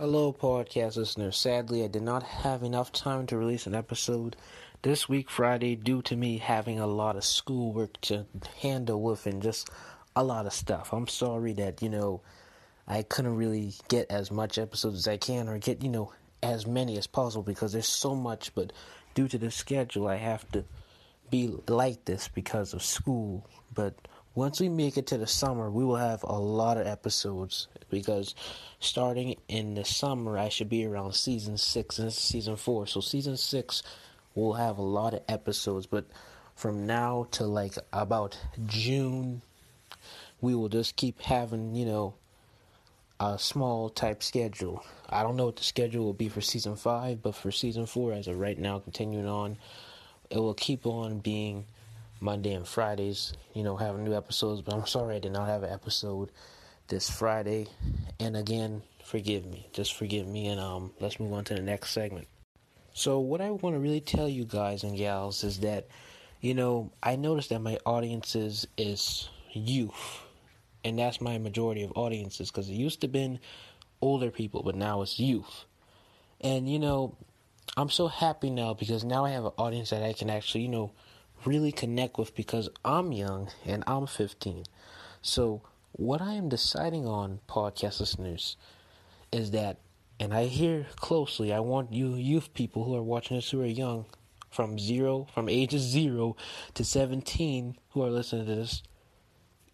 Hello, podcast listeners. Sadly, I did not have enough time to release an episode this week, Friday, due to me having a lot of schoolwork to handle with and just a lot of stuff. I'm sorry that, you know, I couldn't really get as much episodes as I can or get, you know, as many as possible because there's so much, but due to the schedule, I have to be like this because of school. But once we make it to the summer, we will have a lot of episodes because starting in the summer, I should be around season six and season four. So season six will have a lot of episodes, but from now to like about June, we will just keep having you know a small type schedule. I don't know what the schedule will be for season five, but for season four, as of right now, continuing on, it will keep on being Monday and Fridays, you know, having new episodes. But I'm sorry I did not have an episode this Friday. And again, forgive me. Just forgive me. And um, let's move on to the next segment. So, what I want to really tell you guys and gals is that, you know, I noticed that my audiences is youth. And that's my majority of audiences because it used to been older people, but now it's youth. And, you know, I'm so happy now because now I have an audience that I can actually, you know, really connect with because I'm young and I'm 15. So, what I am deciding on, podcast listeners, is that, and I hear closely, I want you youth people who are watching this who are young, from zero, from ages zero to 17, who are listening to this,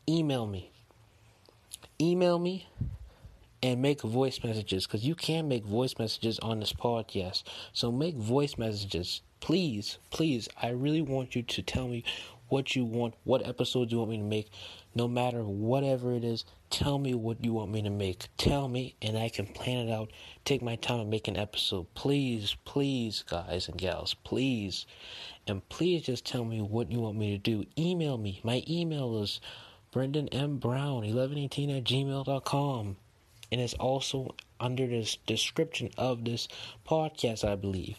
email me. Email me and make voice messages because you can make voice messages on this podcast. So make voice messages please, please, I really want you to tell me what you want, what episodes you want me to make, no matter whatever it is. Tell me what you want me to make. Tell me, and I can plan it out. Take my time and make an episode. Please, please, guys and gals, please. And please just tell me what you want me to do. Email me. My email is Brendan M. Brown, 1118 at gmail.com. And it's also under the description of this podcast, I believe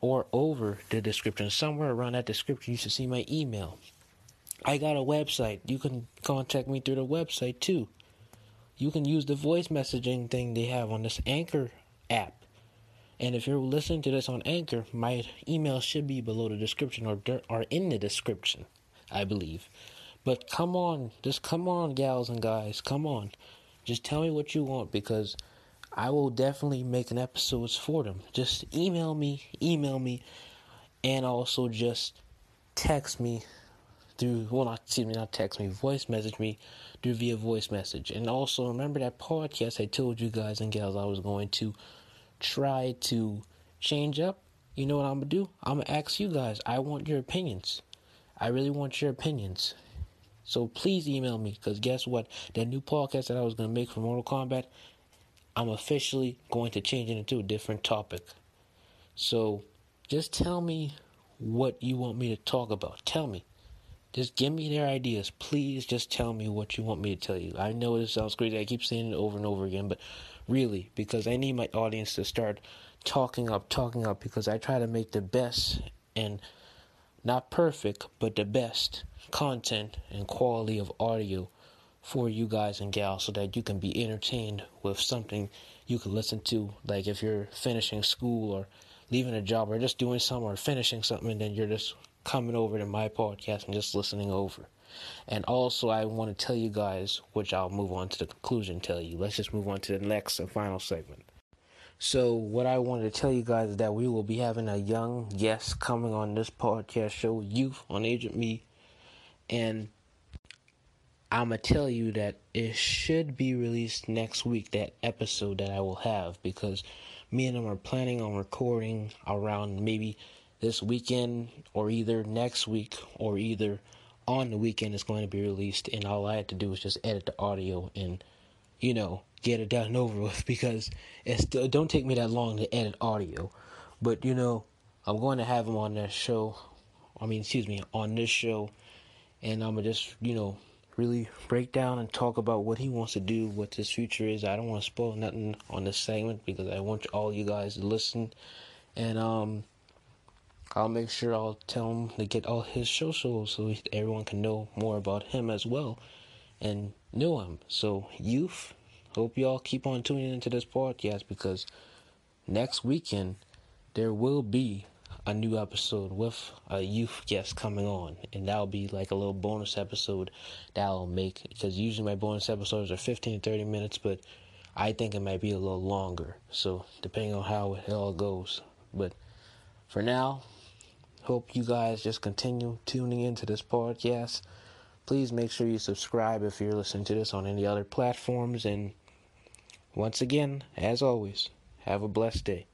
or over the description. Somewhere around that description, you should see my email. I got a website. You can contact me through the website too. You can use the voice messaging thing they have on this Anchor app. And if you're listening to this on Anchor, my email should be below the description or or in the description, I believe. But come on, just come on, gals and guys, come on. Just tell me what you want because I will definitely make an episodes for them. Just email me, email me, and also just text me through well not excuse me, not text me, voice message me through via voice message. And also remember that podcast I told you guys and gals I was going to try to change up. You know what I'm gonna do? I'm gonna ask you guys. I want your opinions. I really want your opinions. So please email me because guess what? That new podcast that I was gonna make for Mortal Kombat I'm officially going to change it into a different topic. So just tell me what you want me to talk about. Tell me. Just give me their ideas. Please just tell me what you want me to tell you. I know this sounds crazy. I keep saying it over and over again, but really, because I need my audience to start talking up, talking up, because I try to make the best and not perfect, but the best content and quality of audio for you guys and gals so that you can be entertained with something you can listen to. Like if you're finishing school or leaving a job or just doing something or finishing something, and then you're just coming over to my podcast and just listening over. And also, I want to tell you guys, which I'll move on to the conclusion, tell you. Let's just move on to the next and final segment. So, what I wanted to tell you guys is that we will be having a young guest coming on this podcast show, Youth on Agent Me. And I'm going to tell you that it should be released next week, that episode that I will have, because me and him are planning on recording around maybe this weekend or either next week or either on the weekend it's going to be released. And all I had to do was just edit the audio and, you know, get it done and over with because it's, it don't take me that long to edit audio. But, you know, I'm going to have him on that show. I mean, excuse me, on this show. And I'm to just, you know, really break down and talk about what he wants to do, what his future is. I don't want to spoil nothing on this segment because I want all you guys to listen. And um, I'll make sure I'll tell him to get all his socials so everyone can know more about him as well and know him. So, youth hope y'all keep on tuning into this podcast because next weekend there will be a new episode with a youth guest coming on, and that'll be like a little bonus episode that'll make because usually my bonus episodes are 15 to 30 minutes, but I think it might be a little longer. So depending on how it all goes, but for now, hope you guys just continue tuning into this podcast. Please make sure you subscribe if you're listening to this on any other platforms. And once again, as always, have a blessed day.